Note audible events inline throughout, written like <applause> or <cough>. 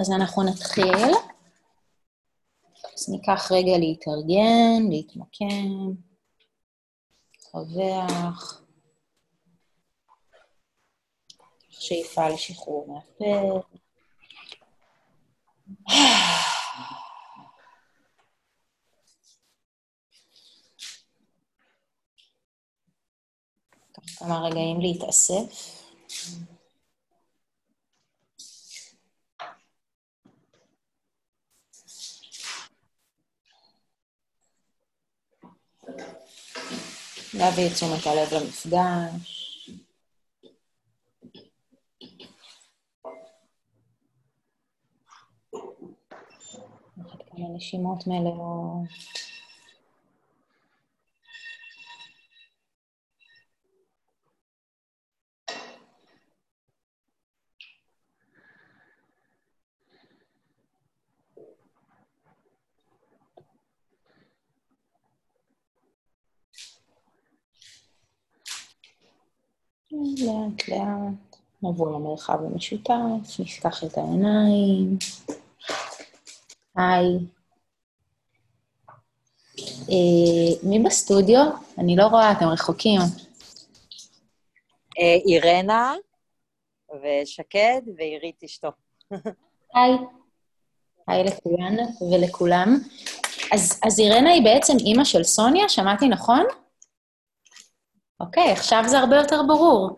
אז אנחנו נתחיל. אז ניקח רגע להתארגן, להתמקם, רווח, שאיפה לשחרור מהפה. כמה רגעים להתאסף. להביא את תשומת הלב למפגש. נשימות מלאות. לאט לאט נבוא למרחב המשותף, נפתח את העיניים. היי. אה, מי בסטודיו? אני לא רואה, אתם רחוקים. אה, אירנה ושקד ועירית אשתו. היי. היי לכולן ולכולם. אז, אז אירנה היא בעצם אימא של סוניה, שמעתי נכון? אוקיי, עכשיו זה הרבה יותר ברור.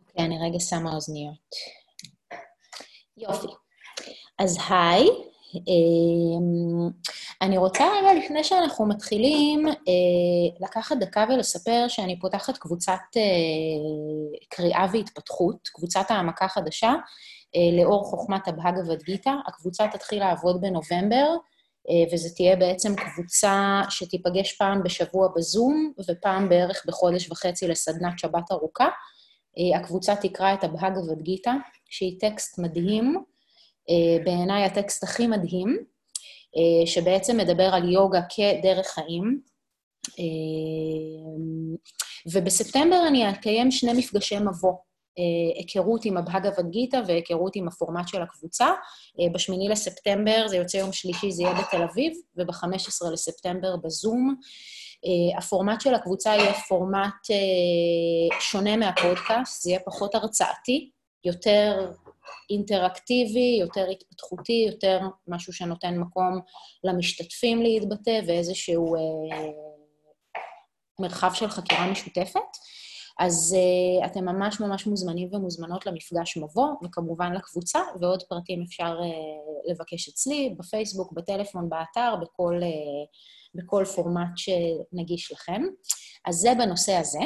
אוקיי, אני רגע שמה אוזניות. יופי. אז היי, אמ, אני רוצה רגע, לפני שאנחנו מתחילים, אה, לקחת דקה ולספר שאני פותחת קבוצת אה, קריאה והתפתחות, קבוצת העמקה חדשה, אה, לאור חוכמת הבהגה גיתא. הקבוצה תתחיל לעבוד בנובמבר. אה, וזו תהיה בעצם קבוצה שתיפגש פעם בשבוע בזום, ופעם בערך בחודש וחצי לסדנת שבת ארוכה. אה, הקבוצה תקרא את הבהגה ודגיתא, שהיא טקסט מדהים, אה, בעיניי הטקסט הכי מדהים, שבעצם מדבר על יוגה כדרך חיים. ובספטמבר אני אקיים שני מפגשי מבוא. אה, היכרות עם הבהגה גיתא והיכרות עם הפורמט של הקבוצה. אה, בשמיני לספטמבר, זה יוצא יום שלישי, זה יהיה בתל אביב, וב-15 לספטמבר בזום. אה, הפורמט של הקבוצה יהיה פורמט שונה מהפודקאסט, זה יהיה פחות הרצאתי, יותר אינטראקטיבי, יותר התפתחותי, יותר משהו שנותן מקום למשתתפים להתבטא ואיזשהו מרחב של חקירה משותפת. אז uh, אתם ממש ממש מוזמנים ומוזמנות למפגש מבוא, וכמובן לקבוצה, ועוד פרטים אפשר uh, לבקש אצלי, בפייסבוק, בטלפון, באתר, בכל, uh, בכל פורמט שנגיש לכם. אז זה בנושא הזה.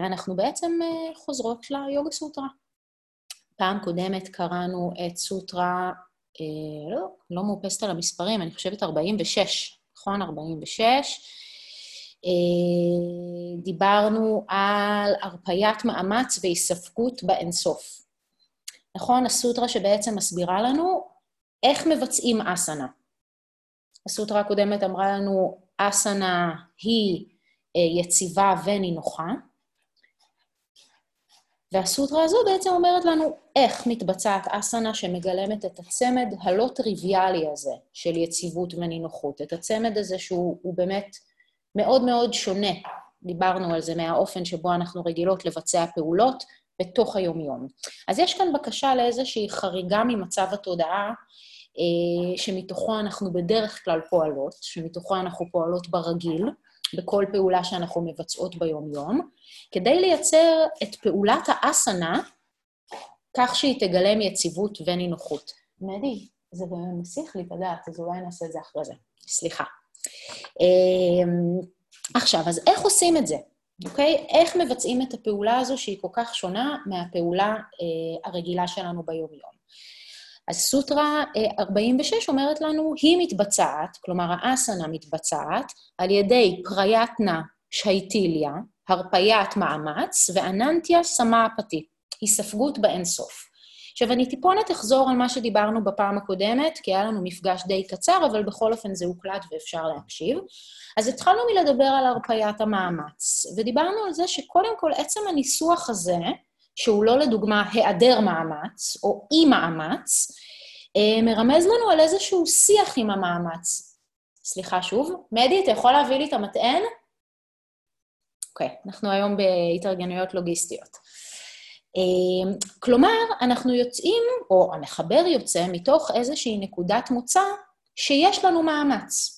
ואנחנו בעצם uh, חוזרות ליוגה סוטרה. פעם קודמת קראנו את סוטרה, uh, לא, לא מאופסת על המספרים, אני חושבת 46, נכון? 46. אה, דיברנו על הרפיית מאמץ והיספקות באינסוף. נכון? הסוטרה שבעצם מסבירה לנו איך מבצעים אסנה. הסוטרה הקודמת אמרה לנו, אסנה היא אה, יציבה ונינוחה, והסוטרה הזו בעצם אומרת לנו איך מתבצעת אסנה שמגלמת את הצמד הלא טריוויאלי הזה של יציבות ונינוחות, את הצמד הזה שהוא באמת מאוד מאוד שונה, דיברנו על זה, מהאופן שבו אנחנו רגילות לבצע פעולות בתוך היומיום. אז יש כאן בקשה לאיזושהי חריגה ממצב התודעה, אה, שמתוכו אנחנו בדרך כלל פועלות, שמתוכו אנחנו פועלות ברגיל, בכל פעולה שאנחנו מבצעות ביומיום, כדי לייצר את פעולת האסנה כך שהיא תגלם יציבות ונינוחות. מדי, זה מסיך לי את הדעת, אז אולי נעשה את זה אחרי זה. סליחה. אמ, עכשיו, אז איך עושים את זה, אוקיי? איך מבצעים את הפעולה הזו שהיא כל כך שונה מהפעולה אה, הרגילה שלנו ביום-יום? אז סוטרה 46 אה, אומרת לנו, היא מתבצעת, כלומר האסנה מתבצעת, על ידי פריאטנה שייטיליה, הרפיית מאמץ, ואננטיה סמאפתי, היספגות באינסוף. עכשיו, אני טיפונת אחזור על מה שדיברנו בפעם הקודמת, כי היה לנו מפגש די קצר, אבל בכל אופן זה הוקלט ואפשר להקשיב. אז התחלנו מלדבר על הרפיית המאמץ, ודיברנו על זה שקודם כל, עצם הניסוח הזה, שהוא לא לדוגמה היעדר מאמץ או אי מאמץ, אה, מרמז לנו על איזשהו שיח עם המאמץ. סליחה שוב, מדי, אתה יכול להביא לי את המטען? אוקיי, okay, אנחנו היום בהתארגנויות לוגיסטיות. אה, כלומר, אנחנו יוצאים, או המחבר יוצא, מתוך איזושהי נקודת מוצא שיש לנו מאמץ.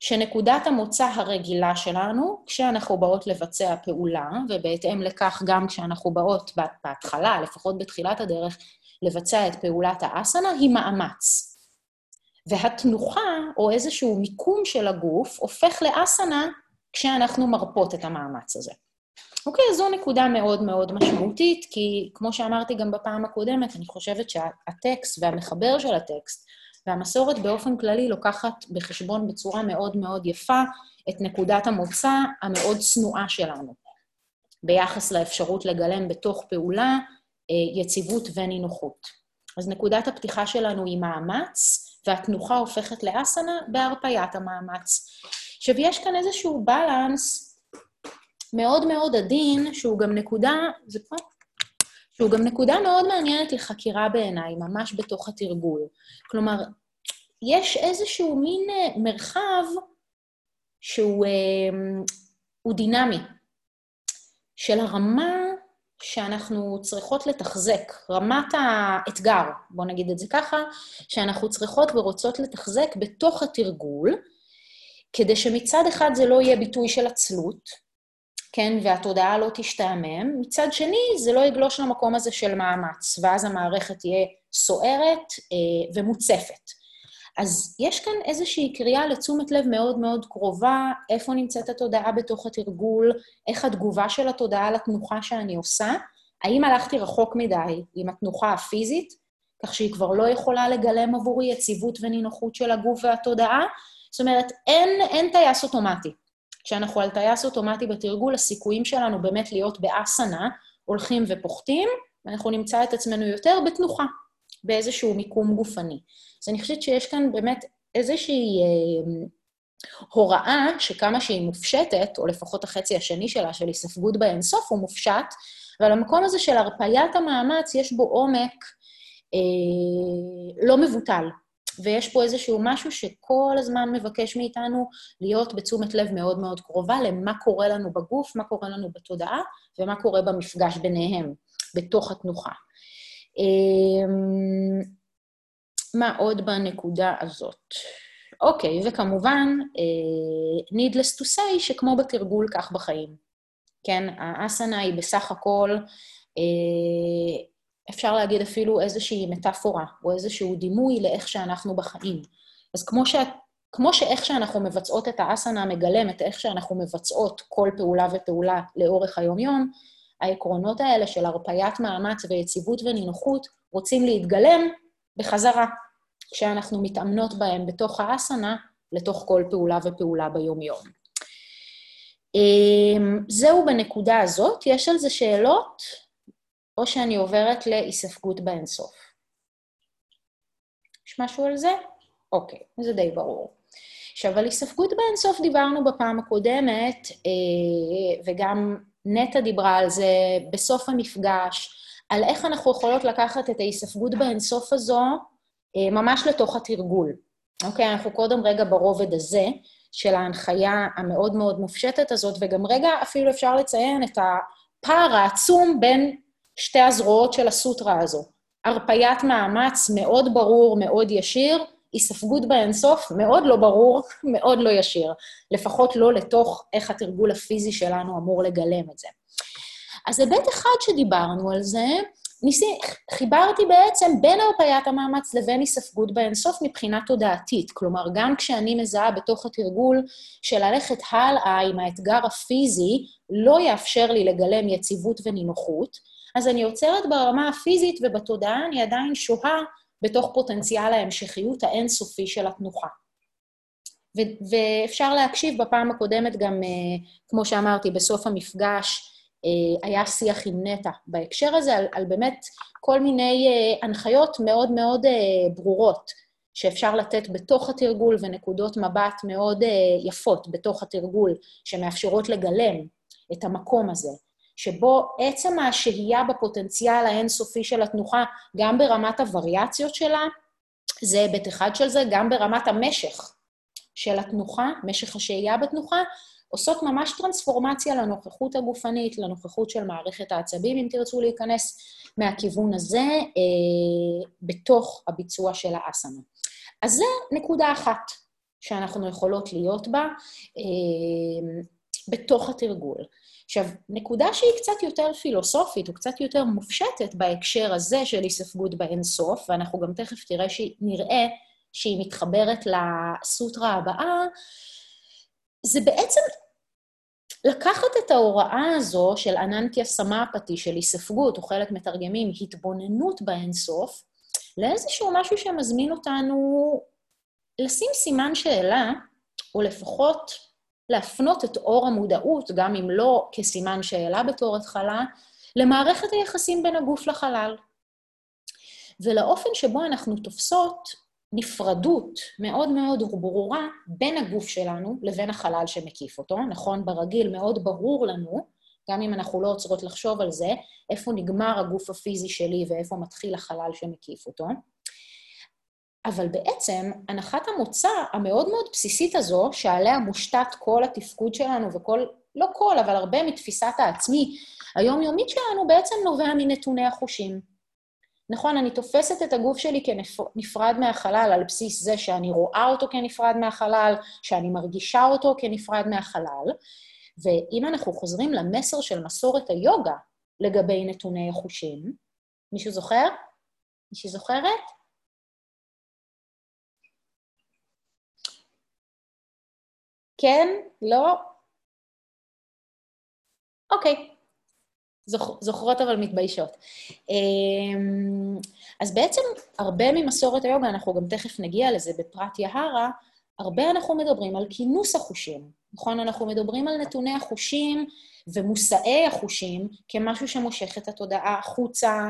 שנקודת המוצא הרגילה שלנו, כשאנחנו באות לבצע פעולה, ובהתאם לכך גם כשאנחנו באות בהתחלה, לפחות בתחילת הדרך, לבצע את פעולת האסנה, היא מאמץ. והתנוחה, או איזשהו מיקום של הגוף, הופך לאסנה כשאנחנו מרפות את המאמץ הזה. אוקיי, זו נקודה מאוד מאוד משמעותית, כי כמו שאמרתי גם בפעם הקודמת, אני חושבת שהטקסט והמחבר של הטקסט והמסורת באופן כללי לוקחת בחשבון בצורה מאוד מאוד יפה את נקודת המוצא המאוד צנועה שלנו, ביחס לאפשרות לגלם בתוך פעולה אה, יציבות ונינוחות. אז נקודת הפתיחה שלנו היא מאמץ, והתנוחה הופכת לאסנה בהרפיית המאמץ. עכשיו, יש כאן איזשהו בלנס מאוד מאוד עדין, שהוא גם נקודה, זה פה? שהוא גם נקודה מאוד מעניינת לחקירה בעיניי, ממש בתוך התרגול. כלומר, יש איזשהו מין אה, מרחב שהוא אה, דינמי, של הרמה שאנחנו צריכות לתחזק, רמת האתגר, בואו נגיד את זה ככה, שאנחנו צריכות ורוצות לתחזק בתוך התרגול, כדי שמצד אחד זה לא יהיה ביטוי של עצלות, כן, והתודעה לא תשתעמם, מצד שני, זה לא יגלוש למקום הזה של מאמץ, ואז המערכת תהיה סוערת אה, ומוצפת. אז יש כאן איזושהי קריאה לתשומת לב מאוד מאוד קרובה, איפה נמצאת התודעה בתוך התרגול, איך התגובה של התודעה לתנוחה שאני עושה, האם הלכתי רחוק מדי עם התנוחה הפיזית, כך שהיא כבר לא יכולה לגלם עבורי יציבות ונינוחות של הגוף והתודעה? זאת אומרת, אין, אין טייס אוטומטי. כשאנחנו על טייס אוטומטי בתרגול, הסיכויים שלנו באמת להיות באסנה הולכים ופוחתים, ואנחנו נמצא את עצמנו יותר בתנוחה, באיזשהו מיקום גופני. אז אני חושבת שיש כאן באמת איזושהי אה, הוראה שכמה שהיא מופשטת, או לפחות החצי השני שלה, של היספגות באינסוף, הוא מופשט, אבל המקום הזה של הרפיית המאמץ, יש בו עומק אה, לא מבוטל. ויש פה איזשהו משהו שכל הזמן מבקש מאיתנו להיות בתשומת לב מאוד מאוד קרובה למה קורה לנו בגוף, מה קורה לנו בתודעה, ומה קורה במפגש ביניהם, בתוך התנוחה. אמ, מה עוד בנקודה הזאת? אוקיי, וכמובן, uh, needless to say, שכמו בתרגול, כך בחיים. כן, האסנה היא בסך הכל, uh, אפשר להגיד אפילו איזושהי מטאפורה, או איזשהו דימוי לאיך שאנחנו בחיים. אז כמו, ש... כמו שאיך שאנחנו מבצעות את האסנה מגלם את איך שאנחנו מבצעות כל פעולה ופעולה לאורך היום-יום, העקרונות האלה של הרפיית מאמץ ויציבות ונינוחות רוצים להתגלם בחזרה, כשאנחנו מתאמנות בהם בתוך האסנה, לתוך כל פעולה ופעולה ביומיום. אמ, זהו בנקודה הזאת. יש על זה שאלות, או שאני עוברת להיספגות באינסוף. יש משהו על זה? אוקיי, זה די ברור. עכשיו, על היספגות באינסוף דיברנו בפעם הקודמת, אה, וגם נטע דיברה על זה בסוף המפגש, על איך אנחנו יכולות לקחת את ההיספגות באינסוף הזו אה, ממש לתוך התרגול. אוקיי, אנחנו קודם רגע ברובד הזה של ההנחיה המאוד מאוד מופשטת הזאת, וגם רגע אפילו אפשר לציין את הפער העצום בין שתי הזרועות של הסוטרה הזו. הרפיית מאמץ מאוד ברור, מאוד ישיר, היספגות באינסוף מאוד לא ברור, <laughs> מאוד לא ישיר. לפחות לא לתוך איך התרגול הפיזי שלנו אמור לגלם את זה. אז היבט אחד שדיברנו על זה, ניסי, חיברתי בעצם בין הרפיית המאמץ לבין היספגות באינסוף מבחינה תודעתית. כלומר, גם כשאני מזהה בתוך התרגול של ללכת הלאה עם האתגר הפיזי, לא יאפשר לי לגלם יציבות ונינוחות, אז אני עוצרת ברמה הפיזית ובתודעה אני עדיין שוהה בתוך פוטנציאל ההמשכיות האינסופי של התנוחה. ו- ואפשר להקשיב בפעם הקודמת גם, uh, כמו שאמרתי, בסוף המפגש, uh, היה שיח עם נטע בהקשר הזה, על, על באמת כל מיני uh, הנחיות מאוד מאוד uh, ברורות שאפשר לתת בתוך התרגול ונקודות מבט מאוד uh, יפות בתוך התרגול, שמאפשרות לגלם את המקום הזה שבו עצם השהייה בפוטנציאל האינסופי של התנוחה, גם ברמת הווריאציות שלה, זה היבט אחד של זה, גם ברמת המשך של התנוחה, משך השהייה בתנוחה, עושות ממש טרנספורמציה לנוכחות הגופנית, לנוכחות של מערכת העצבים, אם תרצו להיכנס מהכיוון הזה, אה, בתוך הביצוע של האסנה. אז זו נקודה אחת שאנחנו יכולות להיות בה אה, בתוך התרגול. עכשיו, נקודה שהיא קצת יותר פילוסופית, או קצת יותר מופשטת בהקשר הזה של היספגות באינסוף, ואנחנו גם תכף תראה שנראה שהיא מתחברת לסוטרה הבאה, זה בעצם לקחת את ההוראה הזו של אננקיה סמאפתי, של היספגות, או חלק מתרגמים התבוננות באינסוף, לאיזשהו משהו שמזמין אותנו לשים סימן שאלה, או לפחות להפנות את אור המודעות, גם אם לא כסימן שאלה בתור התחלה, למערכת היחסים בין הגוף לחלל. ולאופן שבו אנחנו תופסות נפרדות מאוד מאוד ברורה בין הגוף שלנו לבין החלל שמקיף אותו. נכון, ברגיל מאוד ברור לנו, גם אם אנחנו לא עוצרות לחשוב על זה, איפה נגמר הגוף הפיזי שלי ואיפה מתחיל החלל שמקיף אותו. אבל בעצם, הנחת המוצא המאוד מאוד בסיסית הזו, שעליה מושתת כל התפקוד שלנו וכל, לא כל, אבל הרבה מתפיסת העצמי היומיומית שלנו, בעצם נובע מנתוני החושים. נכון, אני תופסת את הגוף שלי כנפרד מהחלל על בסיס זה שאני רואה אותו כנפרד מהחלל, שאני מרגישה אותו כנפרד מהחלל, ואם אנחנו חוזרים למסר של מסורת היוגה לגבי נתוני החושים, מישהו זוכר? מישהי זוכרת? כן? לא? אוקיי. זוכ, זוכרות אבל מתביישות. אמ, אז בעצם הרבה ממסורת היוגה, אנחנו גם תכף נגיע לזה בפרט יהרה, הרבה אנחנו מדברים על כינוס החושים, נכון? אנחנו מדברים על נתוני החושים ומושאי החושים כמשהו שמושך את התודעה החוצה,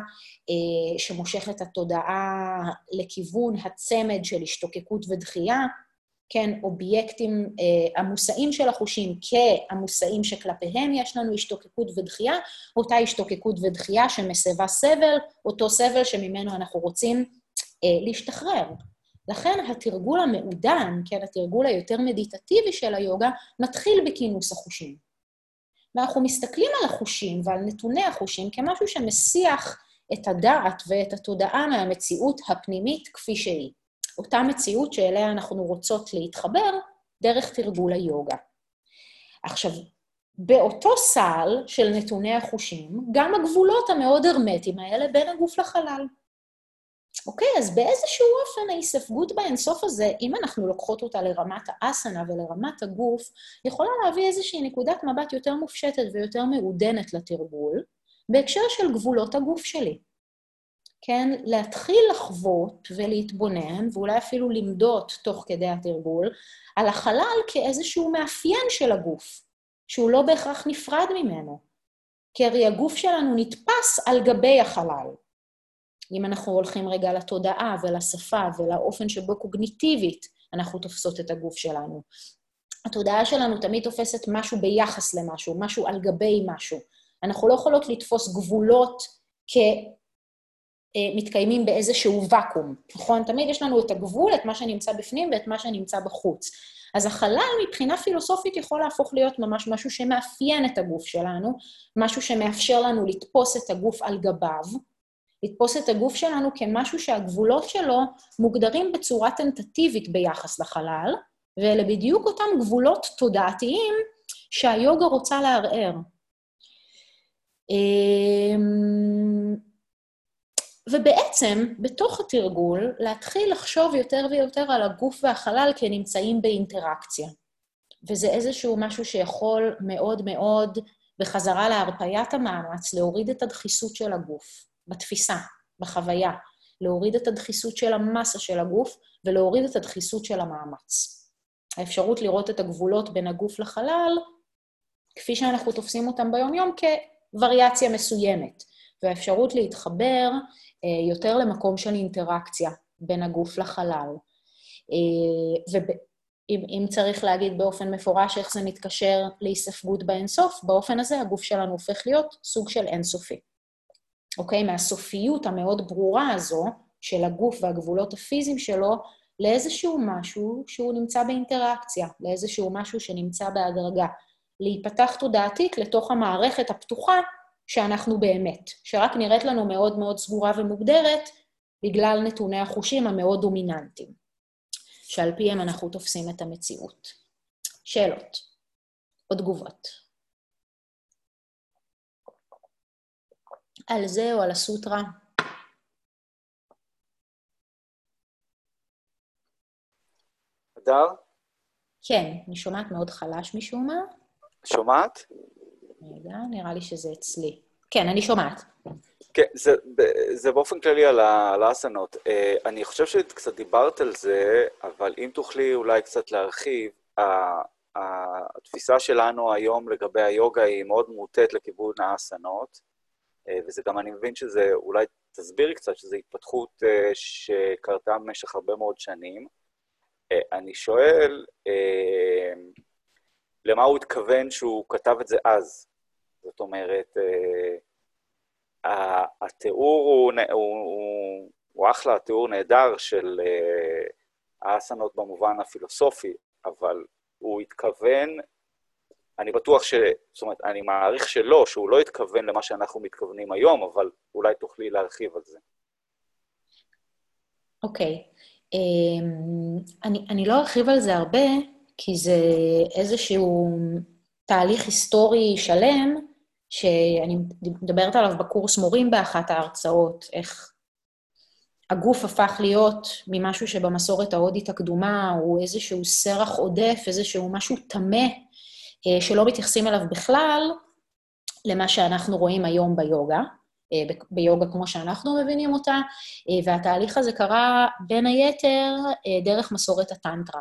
אה, שמושך את התודעה לכיוון הצמד של השתוקקות ודחייה, כן, אובייקטים אה, המושאים של החושים כהמושאים שכלפיהם יש לנו השתוקקות ודחייה, אותה השתוקקות ודחייה שמסבה סבל, אותו סבל שממנו אנחנו רוצים אה, להשתחרר. לכן התרגול המעודן, כן, התרגול היותר מדיטטיבי של היוגה, מתחיל בכינוס החושים. ואנחנו מסתכלים על החושים ועל נתוני החושים כמשהו שמסיח את הדעת ואת התודעה מהמציאות הפנימית כפי שהיא. אותה מציאות שאליה אנחנו רוצות להתחבר דרך תרגול היוגה. עכשיו, באותו סל של נתוני החושים, גם הגבולות המאוד הרמטיים האלה בין הגוף לחלל. אוקיי, אז באיזשהו אופן ההיספגות באינסוף הזה, אם אנחנו לוקחות אותה לרמת האסנה ולרמת הגוף, יכולה להביא איזושהי נקודת מבט יותר מופשטת ויותר מעודנת לתרגול, בהקשר של גבולות הגוף שלי. כן, להתחיל לחוות ולהתבונן, ואולי אפילו למדות תוך כדי התרגול, על החלל כאיזשהו מאפיין של הגוף, שהוא לא בהכרח נפרד ממנו. כי הרי הגוף שלנו נתפס על גבי החלל. אם אנחנו הולכים רגע לתודעה ולשפה ולאופן שבו קוגניטיבית אנחנו תופסות את הגוף שלנו. התודעה שלנו תמיד תופסת משהו ביחס למשהו, משהו על גבי משהו. אנחנו לא יכולות לתפוס גבולות כ... אה, מתקיימים באיזשהו ואקום, נכון? תמיד יש לנו את הגבול, את מה שנמצא בפנים ואת מה שנמצא בחוץ. אז החלל מבחינה פילוסופית יכול להפוך להיות ממש משהו שמאפיין את הגוף שלנו, משהו שמאפשר לנו לתפוס את הגוף על גביו, לתפוס את הגוף שלנו כמשהו שהגבולות שלו מוגדרים בצורה טנטטיבית ביחס לחלל, ואלה בדיוק אותם גבולות תודעתיים שהיוגה רוצה לערער. ובעצם, בתוך התרגול, להתחיל לחשוב יותר ויותר על הגוף והחלל כנמצאים באינטראקציה. וזה איזשהו משהו שיכול מאוד מאוד, בחזרה להרפיית המאמץ, להוריד את הדחיסות של הגוף, בתפיסה, בחוויה, להוריד את הדחיסות של המסה של הגוף ולהוריד את הדחיסות של המאמץ. האפשרות לראות את הגבולות בין הגוף לחלל, כפי שאנחנו תופסים אותם ביום-יום, כווריאציה מסוימת. והאפשרות להתחבר אה, יותר למקום של אינטראקציה בין הגוף לחלל. אה, אם, אם צריך להגיד באופן מפורש איך זה מתקשר להיספגות באינסוף, באופן הזה הגוף שלנו הופך להיות סוג של אינסופי. אוקיי? מהסופיות המאוד ברורה הזו של הגוף והגבולות הפיזיים שלו, לאיזשהו משהו שהוא נמצא באינטראקציה, לאיזשהו משהו שנמצא בהדרגה. להיפתח תודעתית לתוך המערכת הפתוחה שאנחנו באמת, שרק נראית לנו מאוד מאוד סגורה ומוגדרת בגלל נתוני החושים המאוד דומיננטיים, שעל פיהם אנחנו תופסים את המציאות. שאלות או תגובות. על זה או על הסוטרה? הדר? כן, אני שומעת מאוד חלש משום מה. שומעת? רגע, נראה לי שזה אצלי. כן, אני שומעת. כן, זה, זה באופן כללי על, האסנות. אה, אני חושב שקצת דיברת על זה, אבל אם תוכלי אולי קצת להרחיב, התפיסה שלנו היום לגבי היוגה היא מאוד מוטית לכיוון האסנות, אה, וזה גם, אני מבין שזה, אולי תסבירי קצת, שזו התפתחות אה, שקרתה במשך הרבה מאוד שנים. אני שואל, למה הוא התכוון שהוא כתב את זה אז? זאת אומרת, התיאור הוא, הוא, הוא, הוא אחלה, תיאור נהדר של uh, האסנות במובן הפילוסופי, אבל הוא התכוון, אני בטוח ש... זאת אומרת, אני מעריך שלא, שהוא לא התכוון למה שאנחנו מתכוונים היום, אבל אולי תוכלי להרחיב על זה. אוקיי. Okay. אמ, um, אני, אני לא ארחיב על זה הרבה, כי זה איזשהו תהליך היסטורי שלם, שאני מדברת עליו בקורס מורים באחת ההרצאות, איך הגוף הפך להיות ממשהו שבמסורת ההודית הקדומה הוא איזשהו סרח עודף, איזשהו משהו טמא, אה, שלא מתייחסים אליו בכלל, למה שאנחנו רואים היום ביוגה, אה, ביוגה כמו שאנחנו מבינים אותה, אה, והתהליך הזה קרה בין היתר דרך מסורת הטנטרה,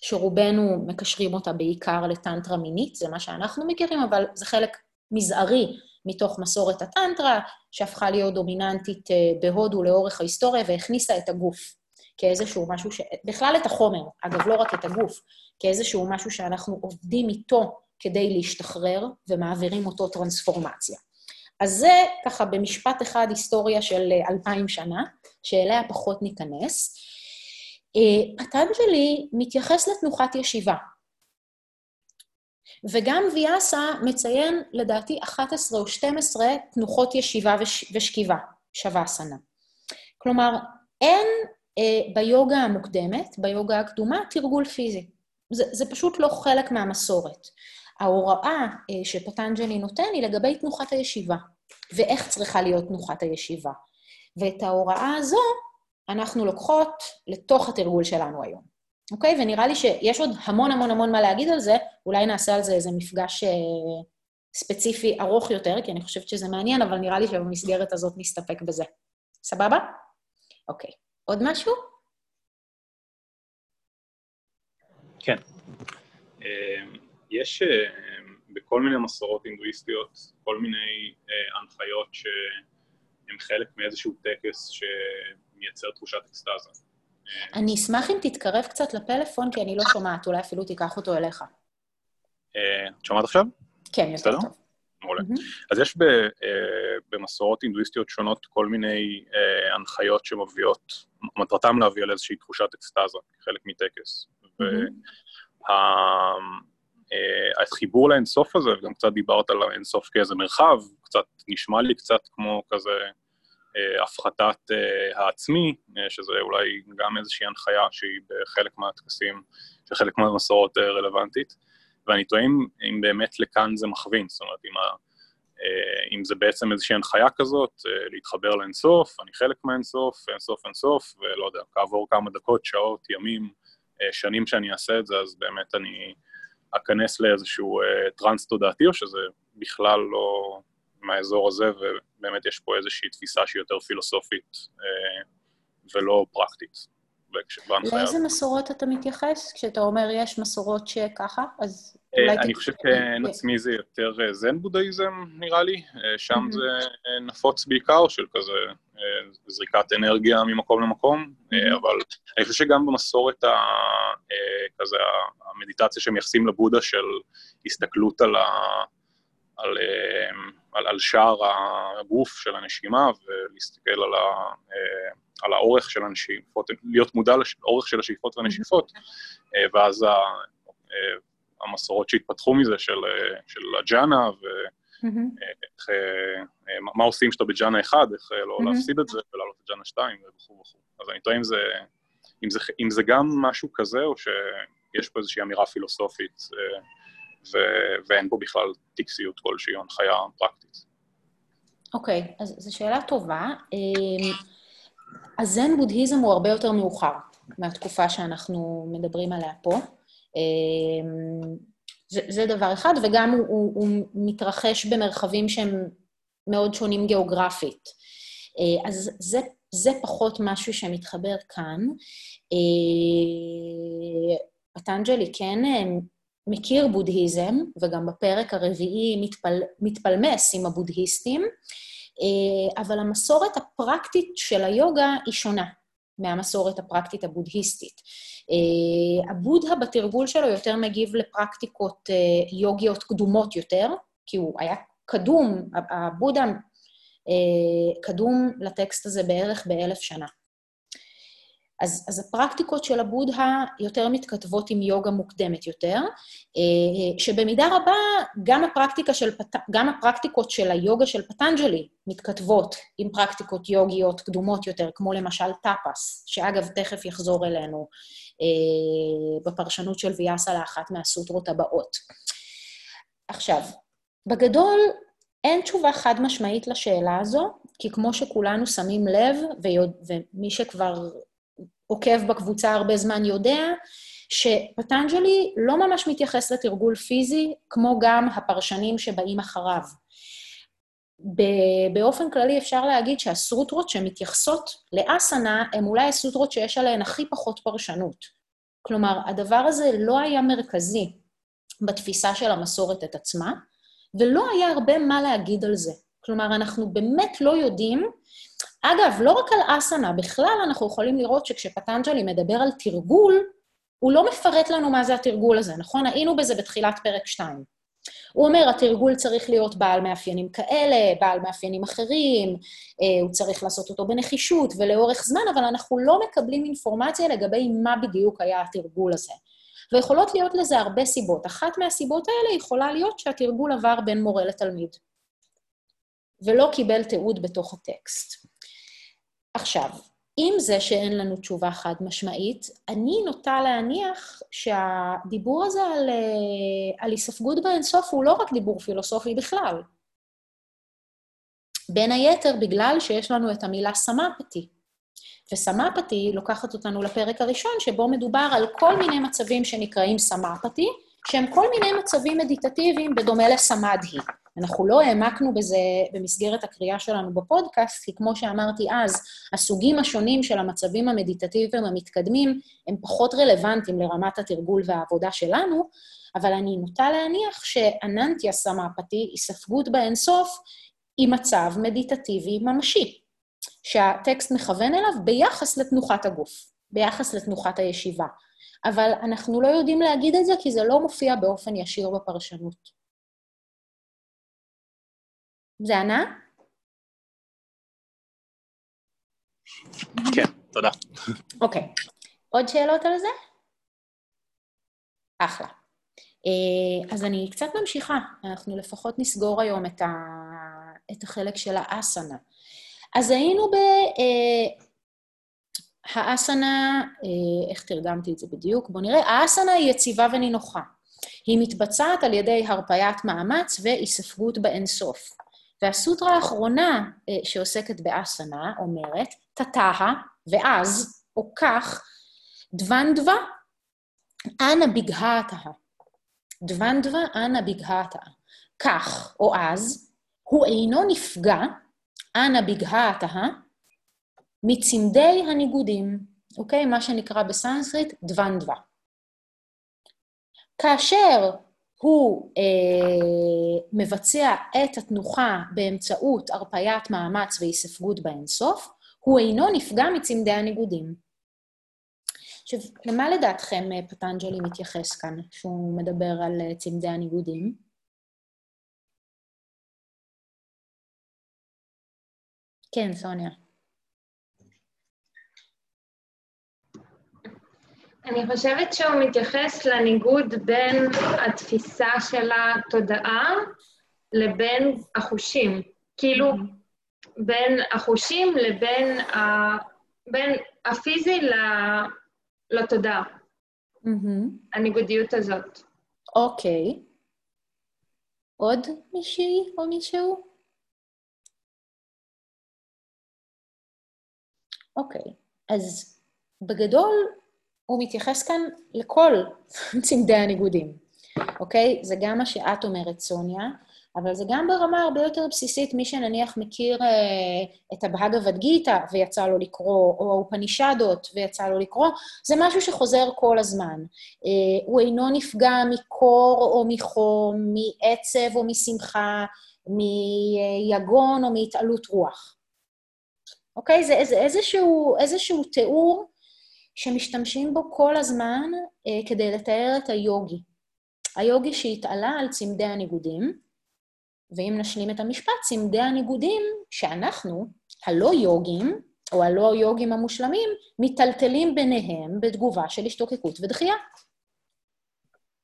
שרובנו מקשרים אותה בעיקר לטנטרה מינית, זה מה שאנחנו מכירים, אבל זה חלק מזערי מתוך מסורת הטנטרה, שהפכה להיות דומיננטית אה, בהודו לאורך ההיסטוריה והכניסה את הגוף כאיזשהו משהו, ש... בכלל את החומר, אגב, לא רק את הגוף, כאיזשהו משהו שאנחנו עובדים איתו כדי להשתחרר ומעבירים אותו טרנספורמציה. אז זה ככה במשפט אחד היסטוריה של אה, אלפיים שנה, שאליה פחות ניכנס. אה, פטנג'לי מתייחס לתנוחת ישיבה. וגם ויאסה מציין, לדעתי, 11 או 12 תנוחות ישיבה וש, ושכיבה, שווה סנה. כלומר, אין אה, ביוגה המוקדמת, ביוגה הקדומה, תרגול פיזי. זה, זה פשוט לא חלק מהמסורת. ההוראה אה, שפטנג'לי נותן היא לגבי תנוחת הישיבה, ואיך צריכה להיות תנוחת הישיבה. ואת ההוראה הזו אנחנו לוקחות לתוך התרגול שלנו היום. אוקיי? ונראה לי שיש עוד המון המון המון מה להגיד על זה, אולי נעשה על זה איזה מפגש אה, ספציפי ארוך יותר, כי אני חושבת שזה מעניין, אבל נראה לי שבמסגרת הזאת נסתפק בזה. סבבה? אוקיי. עוד משהו? כן. יש אה, בכל מיני מסורות הינדואיסטיות כל מיני אה, הנחיות שהן חלק מאיזשהו טקס שמייצר תחושת אקסטאזה. אני אשמח אם תתקרב קצת לפלאפון, כי אני לא שומעת, אולי אפילו תיקח אותו אליך. אה, את שומעת עכשיו? כן, יותר טוב. מעולה. אז יש אה, במסורות הינדואיסטיות שונות כל מיני אה, הנחיות שמביאות, מטרתם להביא על איזושהי תחושת אקסטזה, חלק מטקס. והחיבור לאינסוף הזה, וגם קצת דיברת על האינסוף כאיזה מרחב, קצת נשמע לי קצת כמו כזה אה, הפחתת אה, העצמי, אה, שזה אולי גם איזושהי הנחיה שהיא בחלק מהטקסים, שחלק מהמסורות רלוונטית, ואני טועה אם, אם באמת לכאן זה מכווין, זאת אומרת, אם, ה, אם זה בעצם איזושהי הנחיה כזאת, להתחבר לאינסוף, אני חלק מהאינסוף, אינסוף אינסוף, ולא יודע, כעבור כמה דקות, שעות, ימים, שנים שאני אעשה את זה, אז באמת אני אכנס לאיזשהו טראנס תודעתי, או שזה בכלל לא מהאזור הזה, ובאמת יש פה איזושהי תפיסה שהיא יותר פילוסופית אה, ולא פרקטית. לאיזה מסורות אתה מתייחס? כשאתה אומר יש מסורות שככה, אז אה, אולי... אני חושב שעין עצמי זה יותר אה, זן בודהיזם, נראה לי. שם זה נפוץ בעיקר של כזה זריקת אנרגיה ממקום למקום. אבל אני חושב שגם במסורת ה... כזה המדיטציה שהם מייחסים לבודה של הסתכלות על, ה... על, על, על שער הגוף של הנשימה ולהסתכל על, ה... על האורך של הנשיפות, להיות מודע לאורך של השאיפות והנשיפות, ואז המסורות שהתפתחו מזה של, של הג'אנה, ו... איך, אה, אה, מה עושים כשאתה בג'אנה 1, איך אה, לא להפסיד את זה ולעלות לג'אנה 2 וכו' וכו'. אז אני תוהה אם זה, אם, זה, אם זה גם משהו כזה, או שיש פה איזושהי אמירה פילוסופית ו, ואין פה בכלל טקסיות כלשהי או הנחיה פרקטית. אוקיי, okay, אז זו שאלה טובה. הזן בודהיזם הוא הרבה יותר מאוחר מהתקופה שאנחנו מדברים עליה פה. זה, זה דבר אחד, וגם הוא, הוא, הוא מתרחש במרחבים שהם מאוד שונים גיאוגרפית. אה, אז זה, זה פחות משהו שמתחבר כאן. אה, פטנג'לי כן מכיר בודהיזם, וגם בפרק הרביעי מתפל, מתפלמס עם הבודהיסטים, אבל המסורת הפרקטית של היוגה היא שונה מהמסורת הפרקטית הבודהיסטית. אה, הבודהה בתרגול שלו יותר מגיב לפרקטיקות אה, יוגיות קדומות יותר, כי הוא היה קדום, הבודהה אה, קדום לטקסט הזה בערך באלף שנה. אז, אז הפרקטיקות של הבודהה יותר מתכתבות עם יוגה מוקדמת יותר, שבמידה רבה גם, של, גם הפרקטיקות של היוגה של פטנג'לי מתכתבות עם פרקטיקות יוגיות קדומות יותר, כמו למשל טאפס, שאגב, תכף יחזור אלינו אה, בפרשנות של ויאסה לאחת מהסוטרות הבאות. עכשיו, בגדול, אין תשובה חד משמעית לשאלה הזו, כי כמו שכולנו שמים לב. ומי שכבר עוקב בקבוצה הרבה זמן יודע, שפטנג'לי לא ממש מתייחס לתרגול פיזי, כמו גם הפרשנים שבאים אחריו. באופן כללי אפשר להגיד שהסוטרות שמתייחסות לאסנה הן אולי הסוטרות שיש עליהן הכי פחות פרשנות. כלומר, הדבר הזה לא היה מרכזי בתפיסה של המסורת את עצמה, ולא היה הרבה מה להגיד על זה. כלומר, אנחנו באמת לא יודעים... אגב, לא רק על אסנה, בכלל אנחנו יכולים לראות שכשפטנג'לי מדבר על תרגול, הוא לא מפרט לנו מה זה התרגול הזה, נכון? היינו בזה בתחילת פרק 2. הוא אומר, התרגול צריך להיות בעל מאפיינים כאלה, בעל מאפיינים אחרים, אה, הוא צריך לעשות אותו בנחישות ולאורך זמן, אבל אנחנו לא מקבלים אינפורמציה לגבי מה בדיוק היה התרגול הזה. ויכולות להיות לזה הרבה סיבות. אחת מהסיבות האלה יכולה להיות שהתרגול עבר בין מורה לתלמיד, ולא קיבל תיעוד בתוך הטקסט. עכשיו, עם זה שאין לנו תשובה חד משמעית, אני נוטה להניח שהדיבור הזה על, אה, על היספגות באינסוף הוא לא רק דיבור פילוסופי בכלל. בין היתר בגלל שיש לנו את המילה סמפתי. וסמפתי לוקחת אותנו לפרק הראשון, שבו מדובר על כל מיני מצבים שנקראים סמפתי, שהם כל מיני מצבים מדיטטיביים בדומה לסמדהי. אנחנו לא העמקנו בזה במסגרת הקריאה שלנו בפודקאסט, כי כמו שאמרתי אז, הסוגים השונים של המצבים המדיטטיביים המתקדמים הם פחות רלוונטיים לרמת התרגול והעבודה שלנו, אבל אני נוטה להניח שאננטיה סמפתי, היספגות באינסוף, היא מצב מדיטטיבי ממשי, שהטקסט מכוון אליו ביחס לתנוחת הגוף, ביחס לתנוחת הישיבה. אבל אנחנו לא יודעים להגיד את זה כי זה לא מופיע באופן ישיר בפרשנות. זה ענה? כן, תודה. אוקיי. Okay. עוד שאלות על זה? אחלה. אה, אז אני קצת ממשיכה, אנחנו לפחות נסגור היום את, ה... את החלק של האסנה. אז היינו ב... אה, האסנה, אה, איך תרגמתי את זה בדיוק? בואו נראה. האסנה היא יציבה ונינוחה. היא מתבצעת על ידי הרפיית מאמץ ואיספגות באינסוף. והסוטרה האחרונה אה, שעוסקת באסנה אומרת, תתאה, ואז, או כך, דוונדווה, אנא בגהתה. דוונדווה אנא בגהתה. כך, או אז, הוא אינו נפגע, אנא בגהתה, מצמדי הניגודים, אוקיי? מה שנקרא בסנסקריט דוונדווה. כאשר הוא אה, מבצע את התנוחה באמצעות הרפיית מאמץ והיספגות באינסוף, הוא אינו נפגע מצמדי הניגודים. עכשיו, למה לדעתכם אה, פטנג'לי מתייחס כאן, כשהוא מדבר על אה, צמדי הניגודים? כן, סוניה. אני חושבת שהוא מתייחס לניגוד בין התפיסה של התודעה לבין החושים. כאילו, בין החושים לבין ה... בין הפיזי לתודעה. הניגודיות הזאת. אוקיי. עוד מישהי או מישהו? אוקיי. אז בגדול, הוא מתייחס כאן לכל <laughs> צמדי הניגודים, אוקיי? זה גם מה שאת אומרת, סוניה, אבל זה גם ברמה הרבה יותר בסיסית, מי שנניח מכיר אה, את הבהגavad גיתא ויצא לו לקרוא, או האופנישדות ויצא לו לקרוא, זה משהו שחוזר כל הזמן. אה, הוא אינו נפגע מקור או מחום, מעצב או משמחה, מיגון או מהתעלות רוח. אוקיי? זה, זה איזשהו, איזשהו תיאור שמשתמשים בו כל הזמן אה, כדי לתאר את היוגי. היוגי שהתעלה על צמדי הניגודים, ואם נשלים את המשפט, צמדי הניגודים שאנחנו, הלא יוגים, או הלא יוגים המושלמים, מיטלטלים ביניהם בתגובה של השתוקקות ודחייה.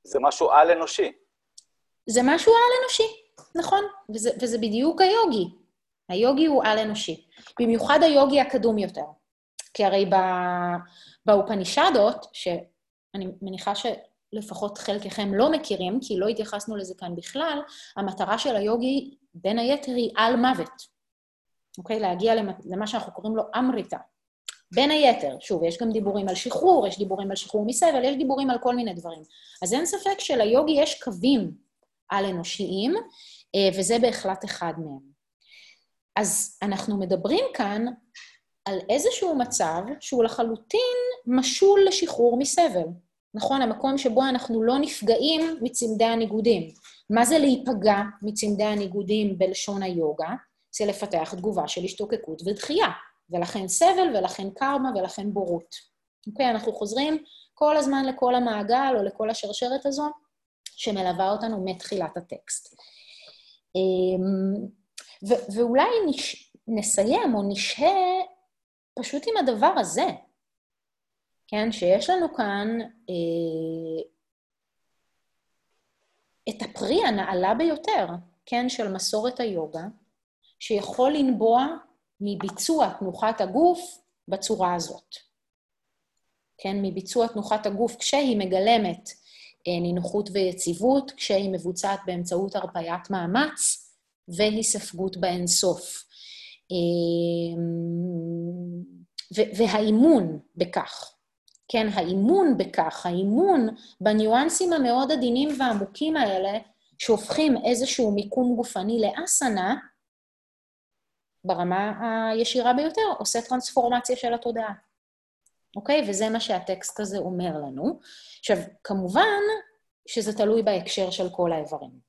זה משהו על-אנושי. זה משהו על-אנושי, נכון, וזה, וזה בדיוק היוגי. היוגי הוא על-אנושי. במיוחד היוגי הקדום יותר. כי הרי באופנישדות, שאני מניחה שלפחות חלקכם לא מכירים, כי לא התייחסנו לזה כאן בכלל, המטרה של היוגי, בין היתר, היא על מוות. אוקיי? להגיע למה שאנחנו קוראים לו אמריטה. בין היתר, שוב, יש גם דיבורים על שחרור, יש דיבורים על שחרור מסבל, יש דיבורים על כל מיני דברים. אז אין ספק שליוגי יש קווים על-אנושיים, אה, וזה בהחלט אחד מהם. אז אנחנו מדברים כאן על איזשהו מצב שהוא לחלוטין משול לשחרור מסבל. נכון? המקום שבו אנחנו לא נפגעים מצמדי הניגודים. מה זה להיפגע מצמדי הניגודים בלשון היוגה? זה לפתח תגובה של השתוקקות ודחייה, ולכן סבל, ולכן קרמה, ולכן בורות. אוקיי? אנחנו חוזרים כל הזמן לכל המעגל או לכל השרשרת הזו שמלווה אותנו מתחילת הטקסט. אמ, ואולי נש- נסיים או נשהה פשוט עם הדבר הזה, כן? שיש לנו כאן אה, את הפרי הנעלה ביותר, כן? של מסורת היוגה, שיכול לנבוע מביצוע תנוחת הגוף בצורה הזאת. כן? מביצוע תנוחת הגוף כשהיא מגלמת אה, נינוחות ויציבות, כשהיא מבוצעת באמצעות הרפיית מאמץ והיספגות באינסוף. אמ, והאימון בכך, כן, האימון בכך, האימון בניואנסים המאוד עדינים והעמוקים האלה, שהופכים איזשהו מיקום גופני לאסנה, ברמה הישירה ביותר, עושה טרנספורמציה של התודעה. אוקיי? וזה מה שהטקסט הזה אומר לנו. עכשיו, כמובן שזה תלוי בהקשר של כל האיברים.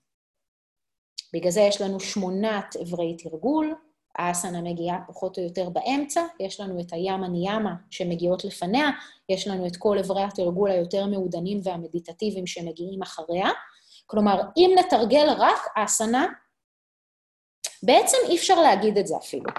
בגלל זה יש לנו שמונת אברי תרגול, האסנה מגיעה פחות או יותר באמצע, יש לנו את הימה ניאמה שמגיעות לפניה, יש לנו את כל אברי התרגול היותר מעודנים והמדיטטיביים שמגיעים אחריה. כלומר, אם נתרגל רק אסנה, בעצם אי אפשר להגיד את זה אפילו.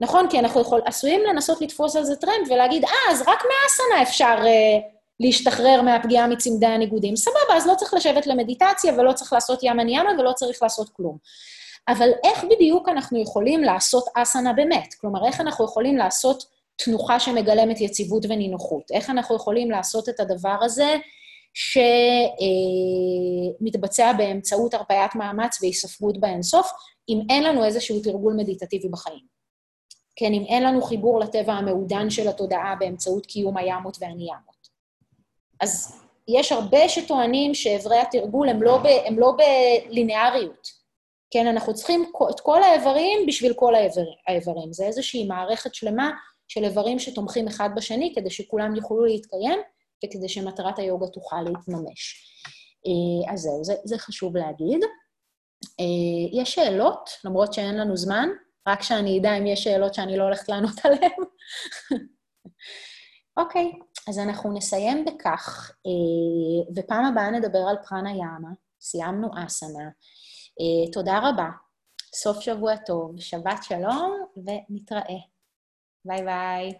נכון? כי אנחנו יכול, עשויים לנסות לתפוס על זה טרנד ולהגיד, אה, אז רק מאסנה אפשר uh, להשתחרר מהפגיעה מצמדי הניגודים. סבבה, אז לא צריך לשבת למדיטציה ולא צריך לעשות ימה ניאמה ולא צריך לעשות כלום. אבל איך בדיוק אנחנו יכולים לעשות אסנה באמת? כלומר, איך אנחנו יכולים לעשות תנוחה שמגלמת יציבות ונינוחות? איך אנחנו יכולים לעשות את הדבר הזה שמתבצע באמצעות הרפיית מאמץ והיספגות באינסוף, אם אין לנו איזשהו תרגול מדיטטיבי בחיים? כן, אם אין לנו חיבור לטבע המעודן של התודעה באמצעות קיום הימות והניימות. אז יש הרבה שטוענים שאיברי התרגול הם לא, ב, לא בלינאריות. כן, אנחנו צריכים את כל האיברים בשביל כל האיבר, האיברים. זה איזושהי מערכת שלמה של איברים שתומכים אחד בשני כדי שכולם יוכלו להתקיים וכדי שמטרת היוגה תוכל להתממש. אה, אז זהו, זה, זה חשוב להגיד. אה, יש שאלות, למרות שאין לנו זמן, רק שאני אדע אם יש שאלות שאני לא הולכת לענות עליהן. <laughs> אוקיי, אז אנחנו נסיים בכך, אה, ופעם הבאה נדבר על פרנה יאמה. סיימנו אסנה. תודה רבה. סוף שבוע טוב, שבת שלום, ונתראה. ביי ביי.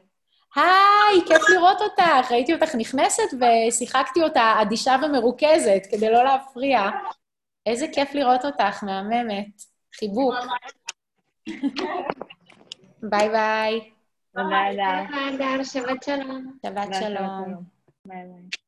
היי, כיף לראות אותך. ראיתי אותך נכנסת ושיחקתי אותה אדישה ומרוכזת כדי לא להפריע. איזה כיף לראות אותך, מהממת. חיבוק. ביי ביי. ביי ביי. שבת שלום. שבת שלום. ביי ביי.